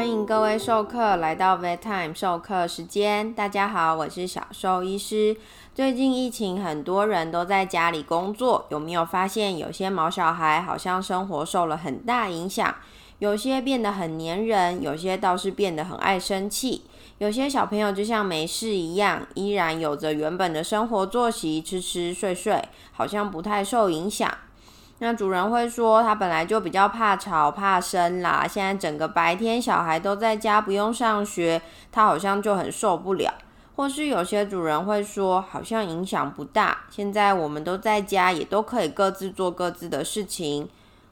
欢迎各位授课来到 Vet Time 授课时间。大家好，我是小兽医师。最近疫情，很多人都在家里工作，有没有发现有些毛小孩好像生活受了很大影响？有些变得很黏人，有些倒是变得很爱生气。有些小朋友就像没事一样，依然有着原本的生活作息，吃吃睡睡，好像不太受影响。那主人会说，他本来就比较怕吵怕生啦，现在整个白天小孩都在家不用上学，他好像就很受不了。或是有些主人会说，好像影响不大，现在我们都在家，也都可以各自做各自的事情。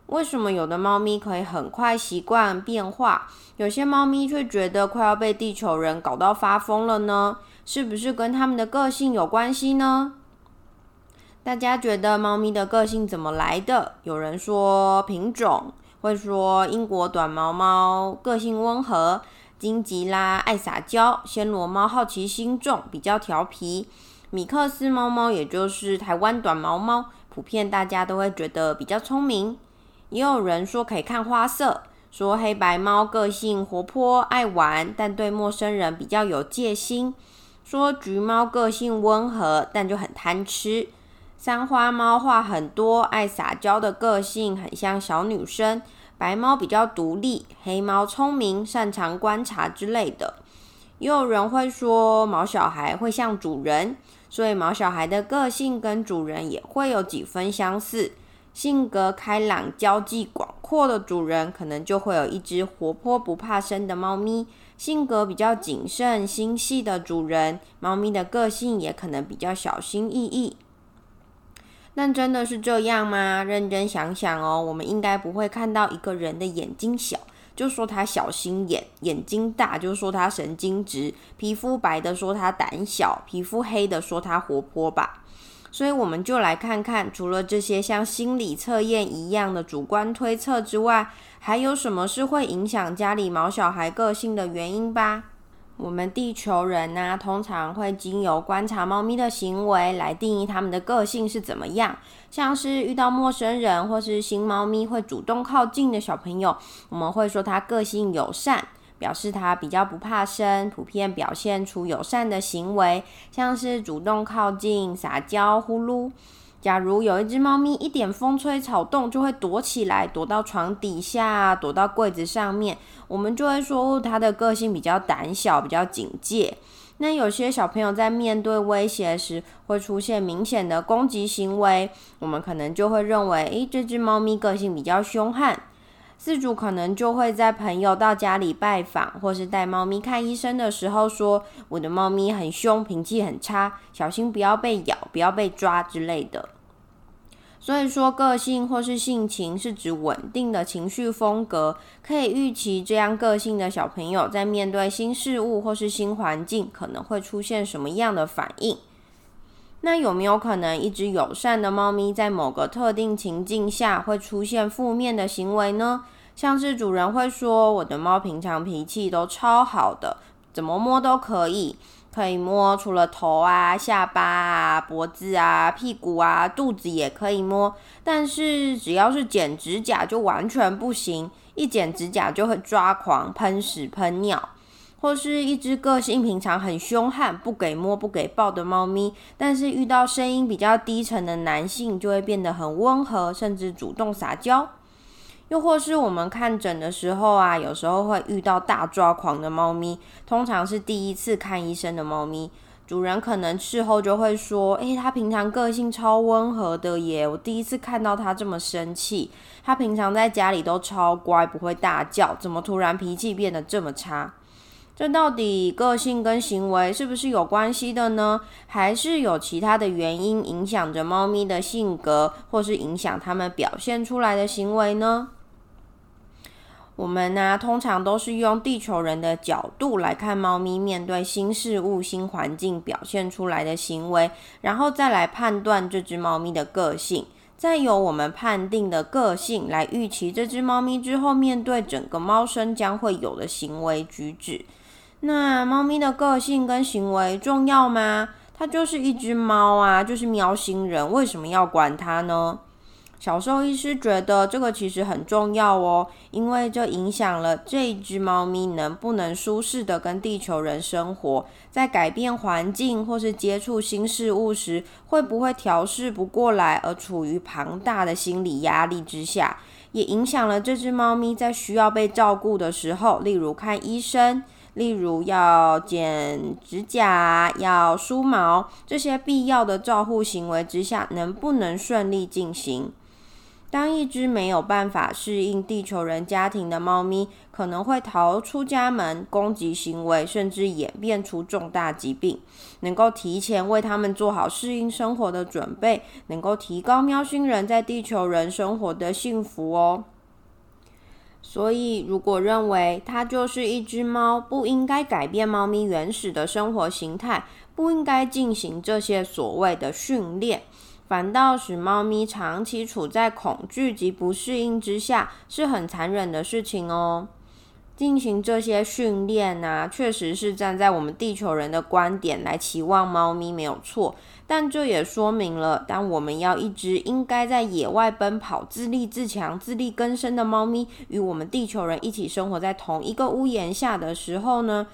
为什么有的猫咪可以很快习惯变化，有些猫咪却觉得快要被地球人搞到发疯了呢？是不是跟它们的个性有关系呢？大家觉得猫咪的个性怎么来的？有人说品种，会说英国短毛猫个性温和，金吉拉爱撒娇，暹罗猫好奇心重，比较调皮，米克斯猫猫也就是台湾短毛猫，普遍大家都会觉得比较聪明。也有人说可以看花色，说黑白猫个性活泼爱玩，但对陌生人比较有戒心；说橘猫个性温和，但就很贪吃。三花猫话很多，爱撒娇的个性很像小女生。白猫比较独立，黑猫聪明，擅长观察之类的。也有人会说毛小孩会像主人，所以毛小孩的个性跟主人也会有几分相似。性格开朗、交际广阔的主人，可能就会有一只活泼不怕生的猫咪；性格比较谨慎、心细的主人，猫咪的个性也可能比较小心翼翼。但真的是这样吗？认真想想哦，我们应该不会看到一个人的眼睛小，就说他小心眼；眼睛大，就说他神经质；皮肤白的说他胆小，皮肤黑的说他活泼吧。所以我们就来看看，除了这些像心理测验一样的主观推测之外，还有什么是会影响家里毛小孩个性的原因吧。我们地球人呢，通常会经由观察猫咪的行为来定义它们的个性是怎么样。像是遇到陌生人或是新猫咪会主动靠近的小朋友，我们会说它个性友善，表示它比较不怕生，普遍表现出友善的行为，像是主动靠近、撒娇、呼噜。假如有一只猫咪一点风吹草动就会躲起来，躲到床底下，躲到柜子上面，我们就会说它的个性比较胆小，比较警戒。那有些小朋友在面对威胁时会出现明显的攻击行为，我们可能就会认为，诶，这只猫咪个性比较凶悍。饲主可能就会在朋友到家里拜访，或是带猫咪看医生的时候说：“我的猫咪很凶，脾气很差，小心不要被咬，不要被抓之类的。”所以说，个性或是性情是指稳定的情绪风格，可以预期这样个性的小朋友在面对新事物或是新环境可能会出现什么样的反应。那有没有可能，一只友善的猫咪在某个特定情境下会出现负面的行为呢？像是主人会说：“我的猫平常脾气都超好的，怎么摸都可以，可以摸，除了头啊、下巴啊、脖子啊、屁股啊、肚子也可以摸，但是只要是剪指甲就完全不行，一剪指甲就会抓狂、喷屎、喷尿。”或是一只个性平常很凶悍、不给摸、不给抱的猫咪，但是遇到声音比较低沉的男性，就会变得很温和，甚至主动撒娇。又或是我们看诊的时候啊，有时候会遇到大抓狂的猫咪，通常是第一次看医生的猫咪，主人可能事后就会说：“诶，它平常个性超温和的耶，我第一次看到它这么生气。它平常在家里都超乖，不会大叫，怎么突然脾气变得这么差？”这到底个性跟行为是不是有关系的呢？还是有其他的原因影响着猫咪的性格，或是影响它们表现出来的行为呢？我们呢，通常都是用地球人的角度来看猫咪面对新事物、新环境表现出来的行为，然后再来判断这只猫咪的个性，再由我们判定的个性来预期这只猫咪之后面对整个猫生将会有的行为举止。那猫咪的个性跟行为重要吗？它就是一只猫啊，就是喵星人，为什么要管它呢？小兽医师觉得这个其实很重要哦，因为这影响了这只猫咪能不能舒适的跟地球人生活，在改变环境或是接触新事物时，会不会调试不过来而处于庞大的心理压力之下，也影响了这只猫咪在需要被照顾的时候，例如看医生。例如要剪指甲、要梳毛这些必要的照护行为之下，能不能顺利进行？当一只没有办法适应地球人家庭的猫咪，可能会逃出家门，攻击行为，甚至演变出重大疾病。能够提前为他们做好适应生活的准备，能够提高喵星人在地球人生活的幸福哦。所以，如果认为它就是一只猫，不应该改变猫咪原始的生活形态，不应该进行这些所谓的训练，反倒使猫咪长期处在恐惧及不适应之下，是很残忍的事情哦。进行这些训练啊，确实是站在我们地球人的观点来期望猫咪没有错，但这也说明了，当我们要一只应该在野外奔跑、自立自强、自力更生的猫咪与我们地球人一起生活在同一个屋檐下的时候呢？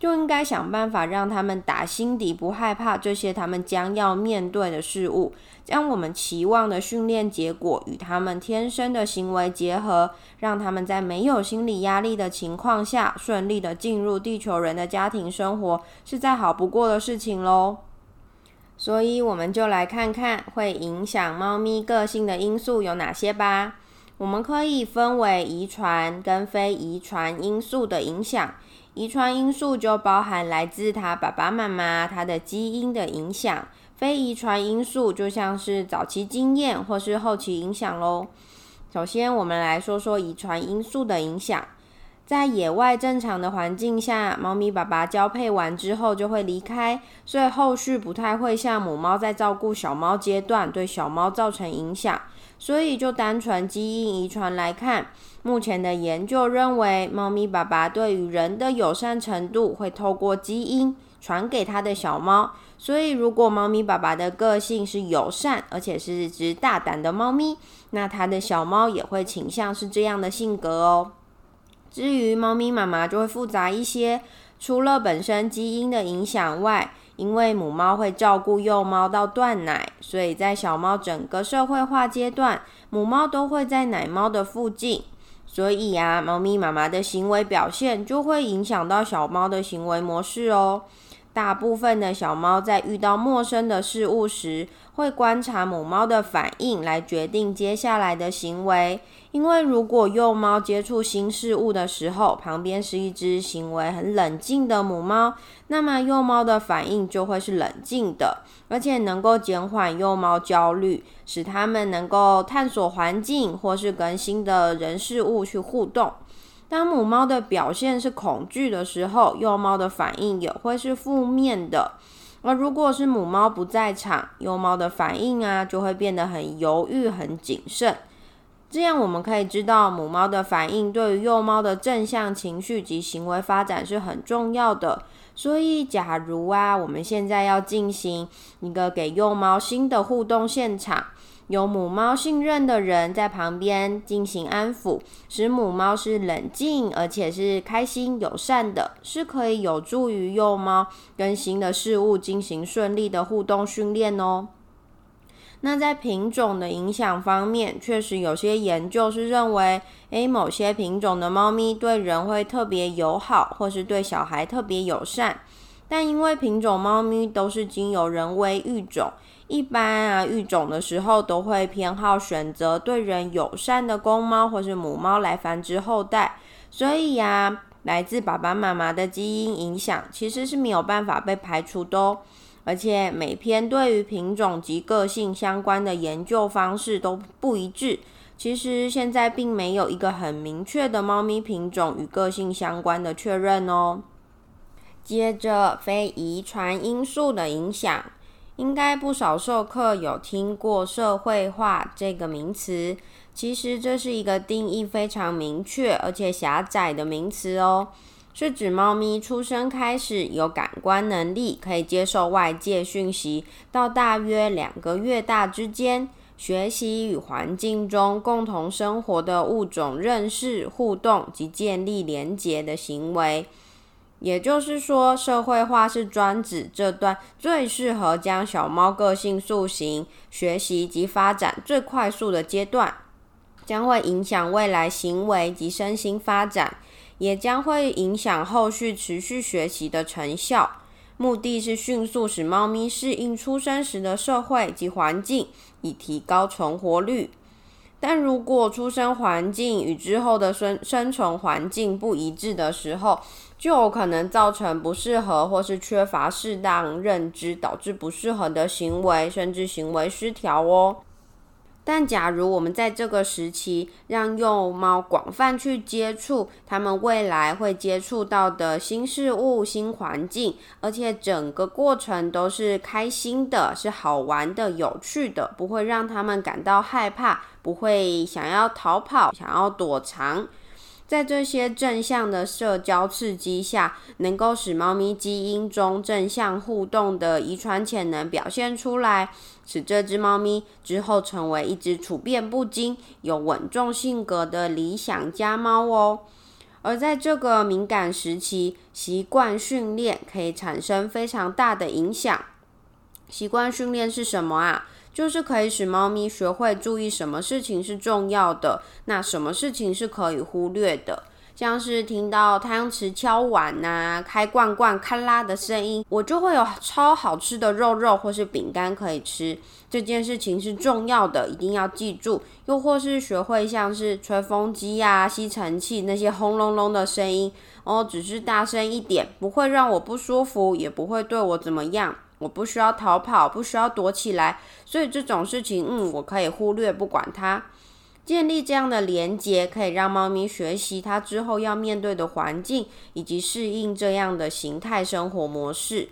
就应该想办法让他们打心底不害怕这些他们将要面对的事物，将我们期望的训练结果与他们天生的行为结合，让他们在没有心理压力的情况下顺利的进入地球人的家庭生活，是再好不过的事情喽。所以，我们就来看看会影响猫咪个性的因素有哪些吧。我们可以分为遗传跟非遗传因素的影响。遗传因素就包含来自他爸爸妈妈他的基因的影响，非遗传因素就像是早期经验或是后期影响喽。首先，我们来说说遗传因素的影响。在野外正常的环境下，猫咪爸爸交配完之后就会离开，所以后续不太会像母猫在照顾小猫阶段对小猫造成影响。所以，就单纯基因遗传来看，目前的研究认为，猫咪爸爸对于人的友善程度会透过基因传给他的小猫。所以，如果猫咪爸爸的个性是友善，而且是只大胆的猫咪，那他的小猫也会倾向是这样的性格哦。至于猫咪妈妈就会复杂一些，除了本身基因的影响外，因为母猫会照顾幼猫到断奶，所以在小猫整个社会化阶段，母猫都会在奶猫的附近，所以啊，猫咪妈妈的行为表现就会影响到小猫的行为模式哦。大部分的小猫在遇到陌生的事物时，会观察母猫的反应来决定接下来的行为。因为如果幼猫接触新事物的时候，旁边是一只行为很冷静的母猫，那么幼猫的反应就会是冷静的，而且能够减缓幼猫焦虑，使它们能够探索环境或是跟新的人事物去互动。当母猫的表现是恐惧的时候，幼猫的反应也会是负面的。而如果是母猫不在场，幼猫的反应啊就会变得很犹豫、很谨慎。这样我们可以知道，母猫的反应对于幼猫的正向情绪及行为发展是很重要的。所以，假如啊，我们现在要进行一个给幼猫新的互动现场，有母猫信任的人在旁边进行安抚，使母猫是冷静而且是开心友善的，是可以有助于幼猫跟新的事物进行顺利的互动训练哦。那在品种的影响方面，确实有些研究是认为，诶，某些品种的猫咪对人会特别友好，或是对小孩特别友善。但因为品种猫咪都是经由人为育种，一般啊育种的时候都会偏好选择对人友善的公猫或是母猫来繁殖后代。所以呀，来自爸爸妈妈的基因影响其实是没有办法被排除的哦。而且每篇对于品种及个性相关的研究方式都不一致。其实现在并没有一个很明确的猫咪品种与个性相关的确认哦。接着，非遗传因素的影响，应该不少授课有听过社会化这个名词。其实这是一个定义非常明确而且狭窄的名词哦。是指猫咪出生开始有感官能力，可以接受外界讯息，到大约两个月大之间，学习与环境中共同生活的物种认识、互动及建立连结的行为。也就是说，社会化是专指这段最适合将小猫个性塑形、学习及发展最快速的阶段，将会影响未来行为及身心发展，也将会影响后续持续学习的成效。目的是迅速使猫咪适应出生时的社会及环境，以提高存活率。但如果出生环境与之后的生生存环境不一致的时候，就有可能造成不适合或是缺乏适当认知，导致不适合的行为，甚至行为失调哦。但假如我们在这个时期让幼猫广泛去接触它们未来会接触到的新事物、新环境，而且整个过程都是开心的、是好玩的、有趣的，不会让它们感到害怕，不会想要逃跑、想要躲藏。在这些正向的社交刺激下，能够使猫咪基因中正向互动的遗传潜能表现出来，使这只猫咪之后成为一只处变不惊、有稳重性格的理想家猫哦。而在这个敏感时期，习惯训练可以产生非常大的影响。习惯训练是什么啊？就是可以使猫咪学会注意什么事情是重要的，那什么事情是可以忽略的。像是听到汤匙敲碗呐、开罐罐咔啦的声音，我就会有超好吃的肉肉或是饼干可以吃。这件事情是重要的，一定要记住。又或是学会像是吹风机呀、吸尘器那些轰隆隆的声音，哦，只是大声一点，不会让我不舒服，也不会对我怎么样。我不需要逃跑，不需要躲起来，所以这种事情，嗯，我可以忽略不管它。建立这样的连接，可以让猫咪学习它之后要面对的环境，以及适应这样的形态生活模式。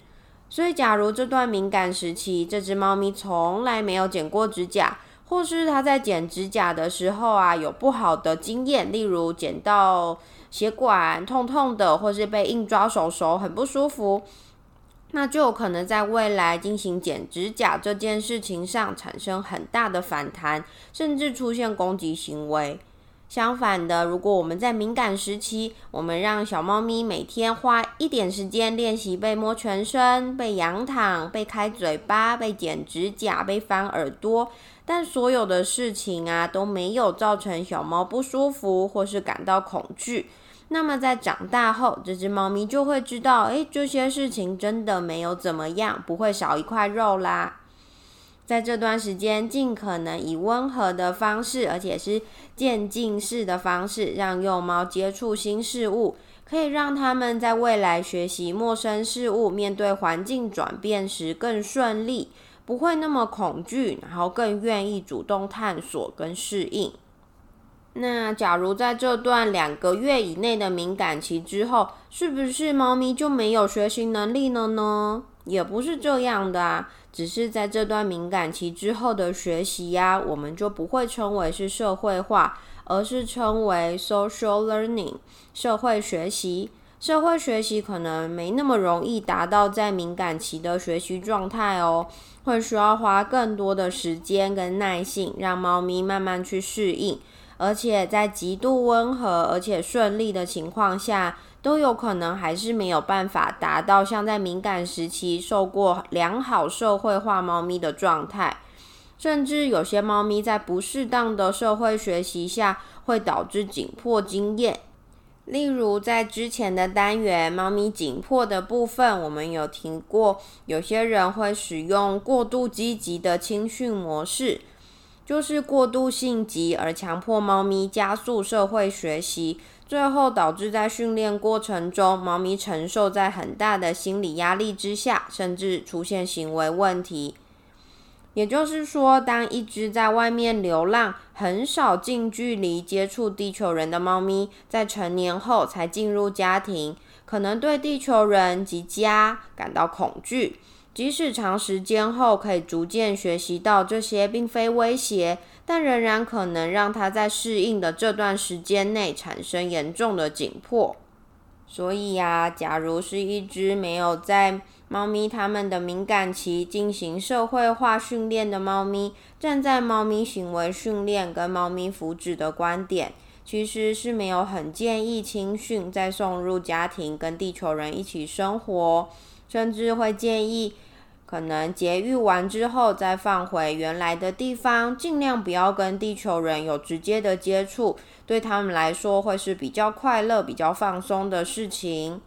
所以，假如这段敏感时期，这只猫咪从来没有剪过指甲，或是它在剪指甲的时候啊，有不好的经验，例如剪到血管痛痛的，或是被硬抓手手很不舒服。那就有可能在未来进行剪指甲这件事情上产生很大的反弹，甚至出现攻击行为。相反的，如果我们在敏感时期，我们让小猫咪每天花一点时间练习被摸全身、被仰躺、被开嘴巴、被剪指甲、被翻耳朵，但所有的事情啊都没有造成小猫不舒服或是感到恐惧。那么在长大后，这只猫咪就会知道，诶，这些事情真的没有怎么样，不会少一块肉啦。在这段时间，尽可能以温和的方式，而且是渐进式的方式，让幼猫接触新事物，可以让它们在未来学习陌生事物、面对环境转变时更顺利，不会那么恐惧，然后更愿意主动探索跟适应。那假如在这段两个月以内的敏感期之后，是不是猫咪就没有学习能力了呢？也不是这样的啊，只是在这段敏感期之后的学习呀，我们就不会称为是社会化，而是称为 social learning 社会学习。社会学习可能没那么容易达到在敏感期的学习状态哦，会需要花更多的时间跟耐性，让猫咪慢慢去适应。而且在极度温和而且顺利的情况下，都有可能还是没有办法达到像在敏感时期受过良好社会化猫咪的状态。甚至有些猫咪在不适当的社会学习下，会导致紧迫经验。例如在之前的单元，猫咪紧迫的部分，我们有听过，有些人会使用过度积极的青训模式。就是过度性急而强迫猫咪加速社会学习，最后导致在训练过程中，猫咪承受在很大的心理压力之下，甚至出现行为问题。也就是说，当一只在外面流浪、很少近距离接触地球人的猫咪，在成年后才进入家庭，可能对地球人及家感到恐惧。即使长时间后可以逐渐学习到这些并非威胁，但仍然可能让他在适应的这段时间内产生严重的紧迫。所以呀，假如是一只没有在猫咪它们的敏感期进行社会化训练的猫咪，站在猫咪行为训练跟猫咪福祉的观点，其实是没有很建议亲训再送入家庭跟地球人一起生活，甚至会建议。可能节育完之后再放回原来的地方，尽量不要跟地球人有直接的接触，对他们来说会是比较快乐、比较放松的事情。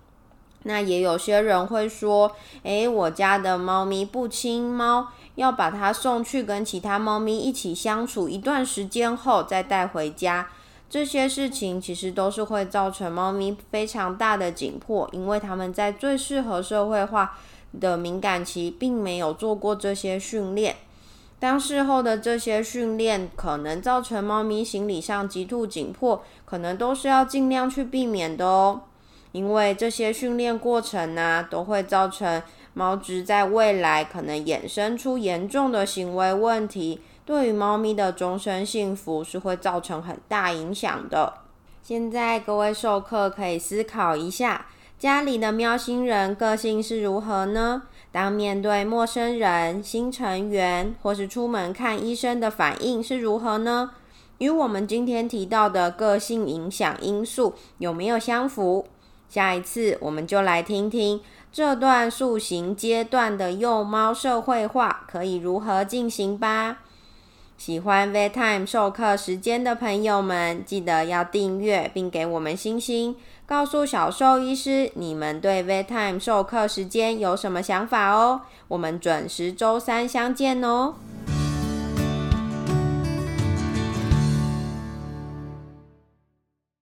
那也有些人会说，诶，我家的猫咪不亲猫，要把它送去跟其他猫咪一起相处一段时间后再带回家。这些事情其实都是会造成猫咪非常大的紧迫，因为它们在最适合社会化。的敏感期并没有做过这些训练，当事后的这些训练可能造成猫咪心理上极度紧迫，可能都是要尽量去避免的哦。因为这些训练过程呢，都会造成猫只在未来可能衍生出严重的行为问题，对于猫咪的终身幸福是会造成很大影响的。现在各位授课可以思考一下。家里的喵星人个性是如何呢？当面对陌生人、新成员，或是出门看医生的反应是如何呢？与我们今天提到的个性影响因素有没有相符？下一次我们就来听听这段塑形阶段的幼猫社会化可以如何进行吧。喜欢 v e t Time 授课时间的朋友们，记得要订阅并给我们星星，告诉小兽医师你们对 v e t i m e 授课时间有什么想法哦。我们准时周三相见哦。